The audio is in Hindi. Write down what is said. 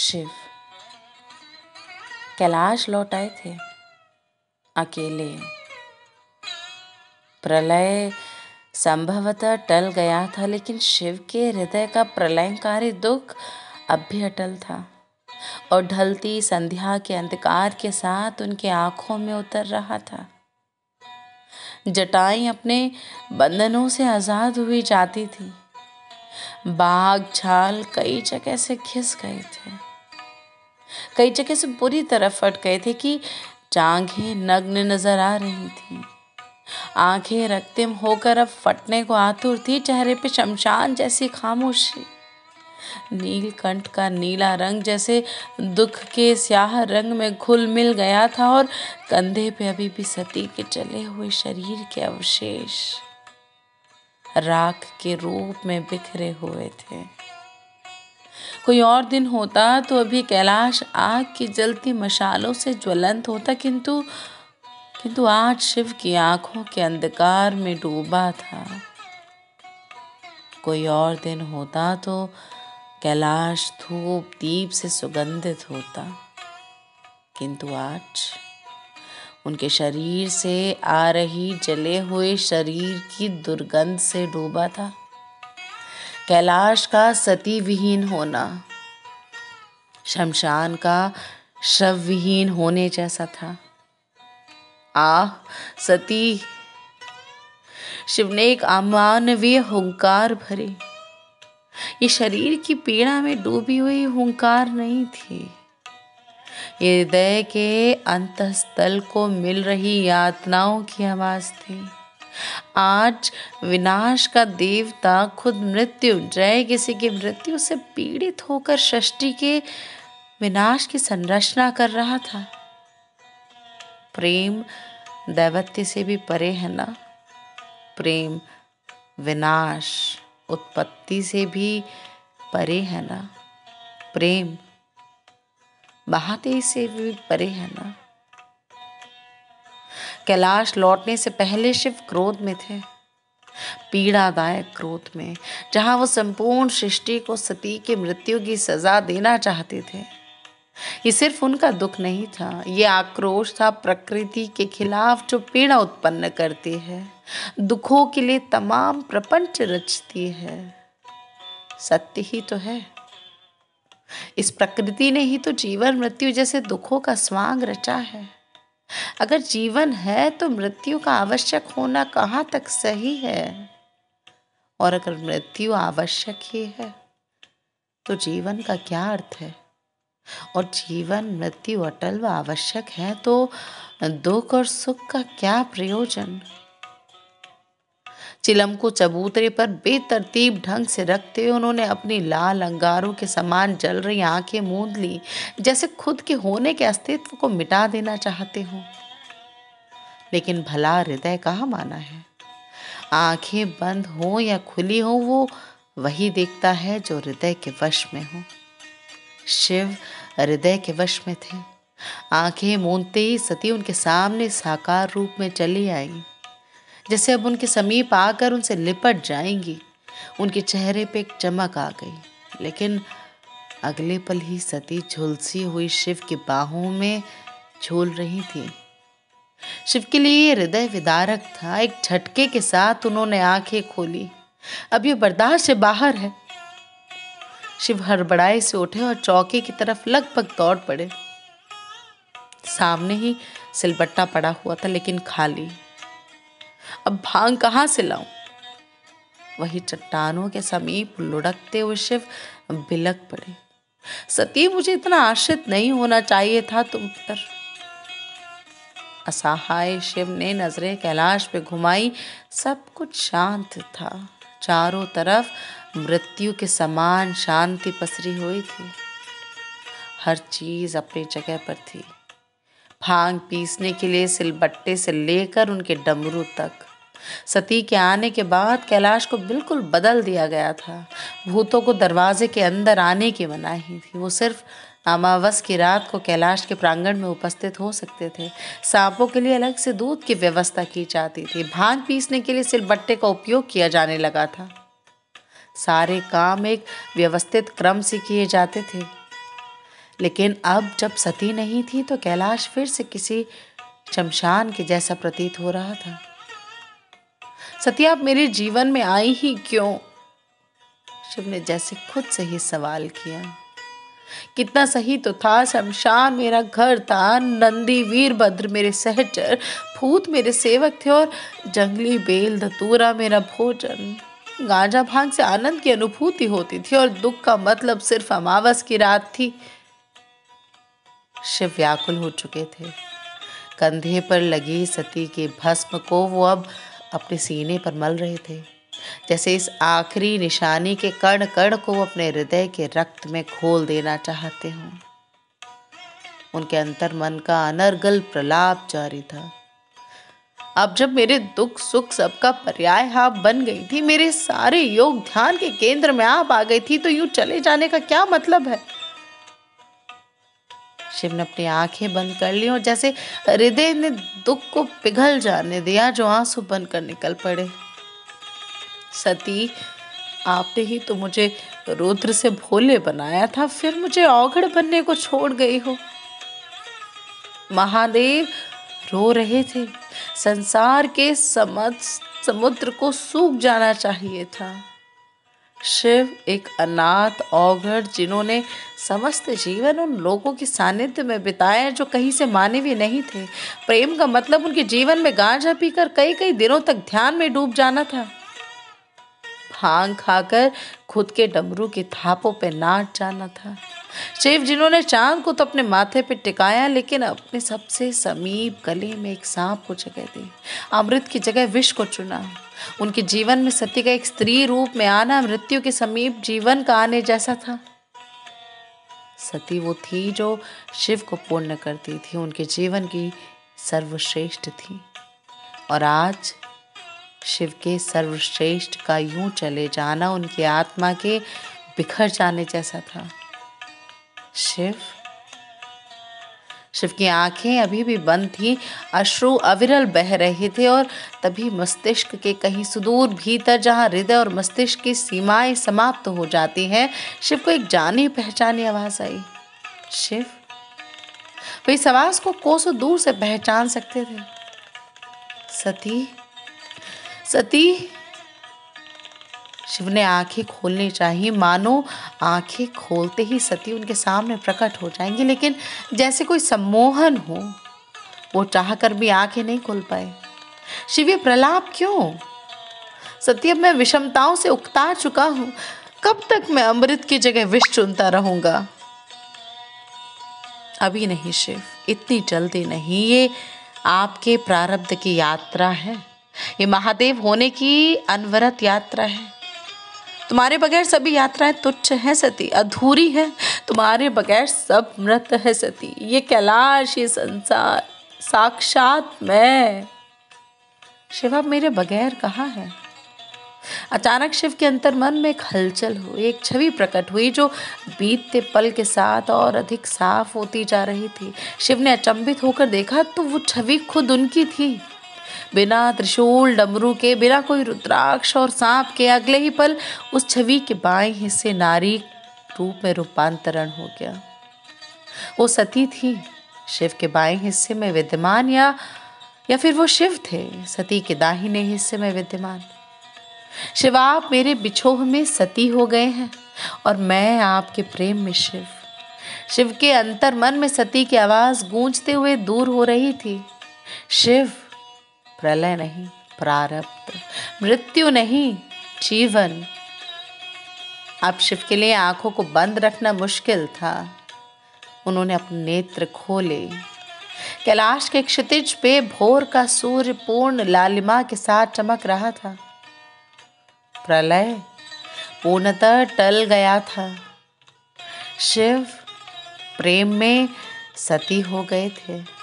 शिव। कैलाश लौट आए थे, अकेले। प्रलय संभवतः टल गया था, लेकिन शिव के हृदय का प्रलयकारी दुख अब भी अटल था। और ढलती संध्या के अंधकार के साथ उनके आँखों में उतर रहा था। जटाएँ अपने बंधनों से आज़ाद हुई जाती थी। बाघ छाल कई जगह से घिस गए थे। कई जगह से बुरी तरह फट गए थे कि जांघें नग्न नज़र आ रही थी। आँखें रक्तिम होकर अब फटने को आतुर थी, चेहरे पे शमशान जैसी खामोशी। नीलकंठ का नीला रंग जैसे दुख के स्याह रंग में घुल मिल गया था और कंधे पे अभी भी सती के चले हुए शरीर के अवशेष राख के रूप में बिखरे हुए थे। कोई और दिन होता तो अभी कैलाश आग की जलती मशालों से ज्वलंत होता, किंतु किंतु आज शिव की आँखों के अंधकार में डूबा था। कोई और दिन होता तो कैलाश धूप, दीप से सुगंधित होता, किंतु आज उनके शरीर से आ रही जले हुए शरीर की दुर्गंध से डूबा था। कैलाश का सती विहीन होना, शमशान का शव विहीन होने जैसा था। आ, सती, शिव ने एक अमानवीय हुंकार भरे। ये शरीर की पीड़ा में डूबी हुई हुंकार नहीं थी। हृदय के अंतस्थल को मिल रही यातनाओं की आवाज़ थी। आज विनाश का देवता खुद मृत्यु, जय किसी की मृत्यु से पीड़ित होकर षष्टि के विनाश की संरचना कर रहा था। प्रेम दैवत्य से भी परे है ना? प्रेम विनाश उत्पत्ति से भी परे है ना? प्रेम बहाते से भी परे है ना? कैलाश लौटने से पहले शिव क्रोध में थे। पीड़ादायक क्रोध में, जहाँ वो संपूर्ण सृष्टि को सती की मृत्यु की सजा देना चाहते थे। ये सिर्फ़ उनका दुख नहीं था, ये आक्रोश था प्रकृति के खिलाफ जो पीड़ा उत्पन्न करती है, दुखों के लिए तमाम प्रपंच रचती है। सत्य ही तो है। इस प्रकृति ने ही तो जीवन मृत्यु जैसे दुखों का स्वांग रचा है। अगर जीवन है तो मृत्यु का आवश्यक होना कहाँ तक सही है? और अगर मृत्यु आवश्यक ही है तो जीवन का क्या अर्थ है? और जीवन, मृत्यु, अटल व आवश्यक है तो दुख और सुख का क्या प्रयोजन? चिलम को चबूतरे पर बेतरतीब ढंग से रखते हुए उन्होंने अपनी लाल अंगारों के समान जल रही आँखें मूंद ली, जैसे खुद के होने के अस्तित्व को मिटा देना चाहते हो। लेकिन भला हृदय कहाँ माना है? आँखें बंद हो या खुली हो, वो वही देखता है जो हृदय के वश में हो। शिव हृदय के वश में थे। आँखें मूंदते ही सती उनके सामने साकार रूप में चली आई। जैसे अब उनके समीप आकर उनसे लिपट जाएँगी। उनके चेहरे पे एक चमक आ गई, लेकिन अगले पल ही सती झुलसी हुई शिव की बाहों में झूल रही थी। शिव के लिए हृदय विदारक था, एक झटके के साथ उन्होंने आँखें खोली। अब ये बर्दाश्त से बाहर है। शिव हड़बड़ाए से उठे और चौके की तरफ़ लगभग दौड़ पड़े। सामने ही सिलबट्टा पड़ा हुआ था, लेकिन खाली। अब भाँग कहाँ से लाऊं? वही चट्टानों के समीप लुढ़कते हुए शिव बिलक पड़े। सती, मुझे इतना आश्रित नहीं होना चाहिए था तुम पर। असहाय शिव ने नज़रें कैलाश पे घुमाई। सब कुछ शांत था। चारों तरफ़ मृत्यु के समान शांति पसरी हुई थी। हर चीज़ अपनी जगह पर थी। भाँग पीसने के लिए सिलबट्टे से लेकर उनके डमरू तक। सती के आने के बाद कैलाश को बिल्कुल बदल दिया गया था। भूतों को दरवाजे के अंदर आने की मनाही थी। वो सिर्फ़ अमावस की रात को कैलाश के प्रांगण में उपस्थित हो सकते थे। सांपों के लिए अलग से दूध की व्यवस्था की जाती थी। भाँग पीसने के लिए सिलबट्टे का उपयोग किया जाने लगा था। सारे काम एक व्यवस्थित क्रम से किए जाते थे। लेकिन अब जब सती नहीं थी तो कैलाश फिर से किसी शमशान के जैसा प्रतीत हो रहा था। सती, आप मेरे जीवन में आई ही क्यों? शिव ने जैसे खुद से ही सवाल किया। कितना सही तो था, शमशान मेरा घर था, नंदी, वीरभद्र मेरे सहचर, भूत मेरे सेवक थे और जंगली बेल, धतूरा मेरा भोजन। गांजा भाँग से आनंद की अनुभूति होती थी और दुख का मतलब सिर्फ़ अमावस की रात थी। शिव व्याकुल हो चुके थे। कंधे पर लगी सती के भस्म को वो अब अपने सीने पर मल रहे थे। जैसे इस आखिरी निशानी के कण कण को वो अपने हृदय के रक्त में खोल देना चाहते हों। उनके अंतर मन का अनर्गल प्रलाप जारी था। अब जब मेरे दुख सुख सबका पर्याय आप बन गई थी, मेरे सारे योग ध्यान के केंद्र में आप आ गई थी तो यूँ चले जाने का क्या मतलब है? शिव ने अपनी आँखें बंद कर ली और जैसे हृदय ने दुख को पिघल जाने दिया, जो आँसू बनकर निकल पड़े। सती, आपने ही तो मुझे रुद्र से भोले बनाया था, फिर मुझे औघड़ बनने को छोड़ गई हो। महादेव रो रहे थे। संसार के समस्त समुद्र को सूख जाना चाहिए था। शिव, एक अनाथ औघड़ जिन्होंने समस्त जीवन उन लोगों के सानिध्य में बिताया जो कहीं से मानवीय नहीं थे। प्रेम का मतलब उनके जीवन में गांजा पीकर कई कई दिनों तक ध्यान में डूब जाना था। भाँग खाकर खुद के डमरू के थापों पर नाच जाना था। शिव जिन्होंने चाँद को तो अपने माथे पे टिकाया, लेकिन अपने सबसे समीप गले में एक सांप को जगह दी। अमृत की जगह विष को चुना। उनके जीवन में सती का एक स्त्री रूप में आना मृत्यु के समीप जीवन का आने जैसा था। सती वो थी जो शिव को पूर्ण करती थी। उनके जीवन की सर्वश्रेष्ठ थी। और आज शिव के सर्वश्रेष्ठ का यूँ चले जाना, उनकी आत्मा के बिखर जाने जैसा था। शिव। शिव की आँखें अभी भी बंद थी। अश्रु अविरल बह रहे थे और तभी मस्तिष्क के कहीं सुदूर भीतर जहाँ हृदय और मस्तिष्क की सीमाएँ समाप्त हो जाती हैं, शिव को एक जानी पहचानी आवाज़ आई। शिव वे इस आवाज़ को कोसों दूर से पहचान सकते थे? सती सती शिव ने आँखें खोलनी चाहिए। मानो, आँखें खोलते ही सती उनके सामने प्रकट हो जाएँगी, लेकिन जैसे कोई सम्मोहन हो, वो चाह कर भी आँखें नहीं खोल पाए। शिव, ये प्रलाप क्यों? सती, अब मैं विषमताओं से उकता चुका हूँ। कब तक मैं अमृत की जगह विष चुनता रहूँगा? अभी नहीं शिव, इतनी जल्दी नहीं। ये आपके प्रारब्ध की यात्रा है। ये महादेव होने की अनवरत यात्रा है। तुम्हारे बगैर सभी यात्राएँ तुच्छ हैं सती, अधूरी है। तुम्हारे बगैर सब मृत है सती। ये कैलाश, ये संसार, साक्षात मैं। शिवा मेरे बगैर कहाँ है? अचानक शिव के अंतर मन में एक हलचल हुई, एक छवि प्रकट हुई, जो बीतते पल के साथ और अधिक साफ़ होती जा रही थी। शिव ने अचंभित होकर देखा तो वो छवि खुद उनकी थी। बिना त्रिशूल, डमरू के, बिना कोई रुद्राक्ष और सांप के, अगले ही पल उस छवि के बाएँ हिस्से नारी रूप में रूपांतरण हो गया। वो सती थी, शिव के बाएँ हिस्से में विद्यमान या या फिर वो शिव थे, सती के दाहिने हिस्से में विद्यमान। शिव, आप मेरे बिछोह में सती हो गए हैं और मैं आपके प्रेम में शिव। शिव के अंतर मन में सती की आवाज़ गूंजते हुए दूर हो रही थी। शिव प्रलय नहीं, प्रारब्ध। मृत्यु नहीं, जीवन। अब शिव के लिए आँखों को बंद रखना मुश्किल था। उन्होंने अपने नेत्र खोले। कैलाश के क्षितिज पे भोर का सूर्य पूर्ण लालिमा के साथ चमक रहा था। प्रलय पूर्णतः टल गया था। शिव प्रेम में सती हो गए थे।